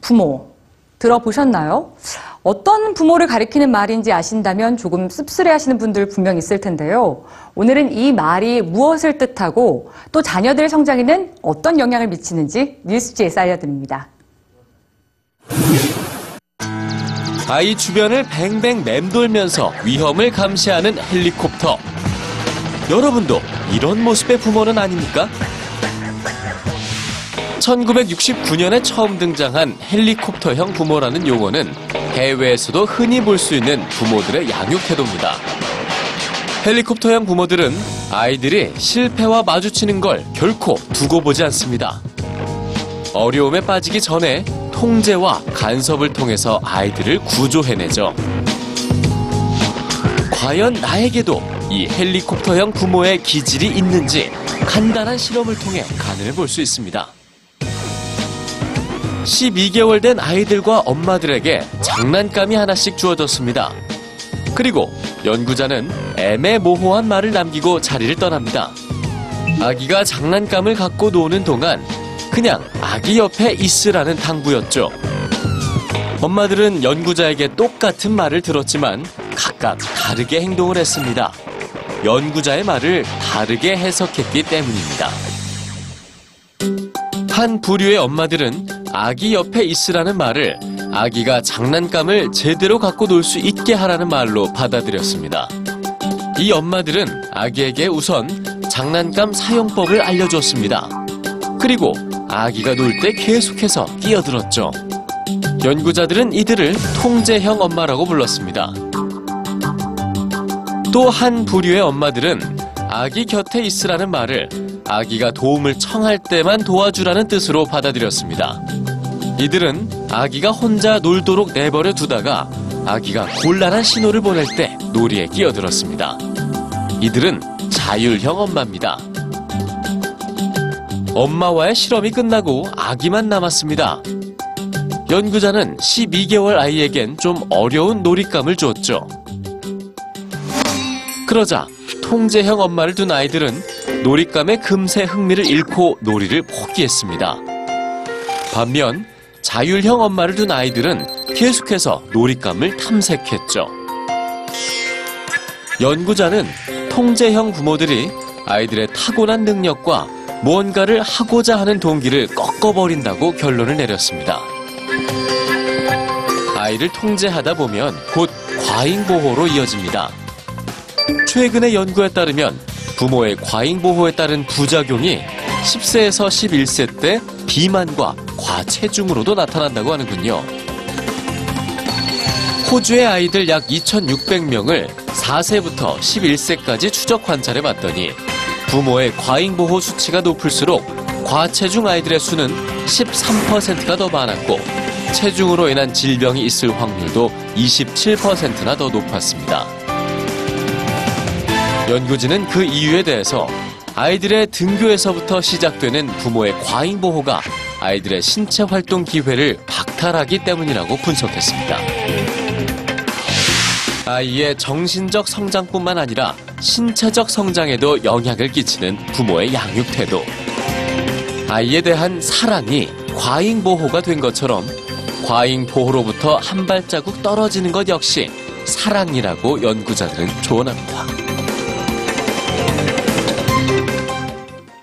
부모 들어보셨나요? 어떤 부모를 가리키는 말인지 아신다면 조금 씁쓸해 하시는 분들 분명 있을 텐데요. 오늘은 이 말이 무엇을 뜻하고 또 자녀들의 성장에는 어떤 영향을 미치는지 뉴스지에 쌓여드립니다. 아이 주변을 뱅뱅 맴돌면서 위험을 감시하는 헬리콥터. 여러분도 이런 모습의 부모는 아닙니까? 1969년에 처음 등장한 헬리콥터형 부모라는 용어는 해외에서도 흔히 볼 수 있는 부모들의 양육 태도입니다. 헬리콥터형 부모들은 아이들이 실패와 마주치는 걸 결코 두고 보지 않습니다. 어려움에 빠지기 전에 통제와 간섭을 통해서 아이들을 구조해내죠. 과연 나에게도 이 헬리콥터형 부모의 기질이 있는지 간단한 실험을 통해 가늠해 볼 수 있습니다. 12개월 된 아이들과 엄마들에게 장난감이 하나씩 주어졌습니다. 그리고 연구자는 애매모호한 말을 남기고 자리를 떠납니다. 아기가 장난감을 갖고 노는 동안 그냥 아기 옆에 있으라는 당부였죠. 엄마들은 연구자에게 똑같은 말을 들었지만 각각 다르게 행동을 했습니다. 연구자의 말을 다르게 해석했기 때문입니다. 한 부류의 엄마들은 아기 옆에 있으라는 말을 아기가 장난감을 제대로 갖고 놀 수 있게 하라는 말로 받아들였습니다. 이 엄마들은 아기에게 우선 장난감 사용법을 알려줬습니다. 그리고 아기가 놀 때 계속해서 끼어들었죠. 연구자들은 이들을 통제형 엄마라고 불렀습니다. 또 한 부류의 엄마들은 아기 곁에 있으라는 말을 아기가 도움을 청할 때만 도와주라는 뜻으로 받아들였습니다. 이들은 아기가 혼자 놀도록 내버려 두다가 아기가 곤란한 신호를 보낼 때 놀이에 끼어들었습니다. 이들은 자율형 엄마입니다. 엄마와의 실험이 끝나고 아기만 남았습니다. 연구자는 12개월 아이에겐 좀 어려운 놀잇감을 주었죠. 그러자 통제형 엄마를 둔 아이들은 놀잇감에 금세 흥미를 잃고 놀이를 포기했습니다. 반면 자율형 엄마를 둔 아이들은 계속해서 놀잇감을 탐색했죠. 연구자는 통제형 부모들이 아이들의 타고난 능력과 무언가를 하고자 하는 동기를 꺾어버린다고 결론을 내렸습니다. 아이를 통제하다 보면 곧 과잉보호로 이어집니다. 최근의 연구에 따르면 부모의 과잉 보호에 따른 부작용이 10세에서 11세 때 비만과 과체중으로도 나타난다고 하는군요. 호주의 아이들 약 2,600명을 4세부터 11세까지 추적 관찰해 봤더니 부모의 과잉 보호 수치가 높을수록 과체중 아이들의 수는 13%가 더 많았고 체중으로 인한 질병이 있을 확률도 27%나 더 높았습니다. 연구진은 그 이유에 대해서 아이들의 등교에서부터 시작되는 부모의 과잉 보호가 아이들의 신체 활동 기회를 박탈하기 때문이라고 분석했습니다. 아이의 정신적 성장뿐만 아니라 신체적 성장에도 영향을 끼치는 부모의 양육 태도. 아이에 대한 사랑이 과잉 보호가 된 것처럼 과잉 보호로부터 한 발자국 떨어지는 것 역시 사랑이라고 연구자들은 조언합니다.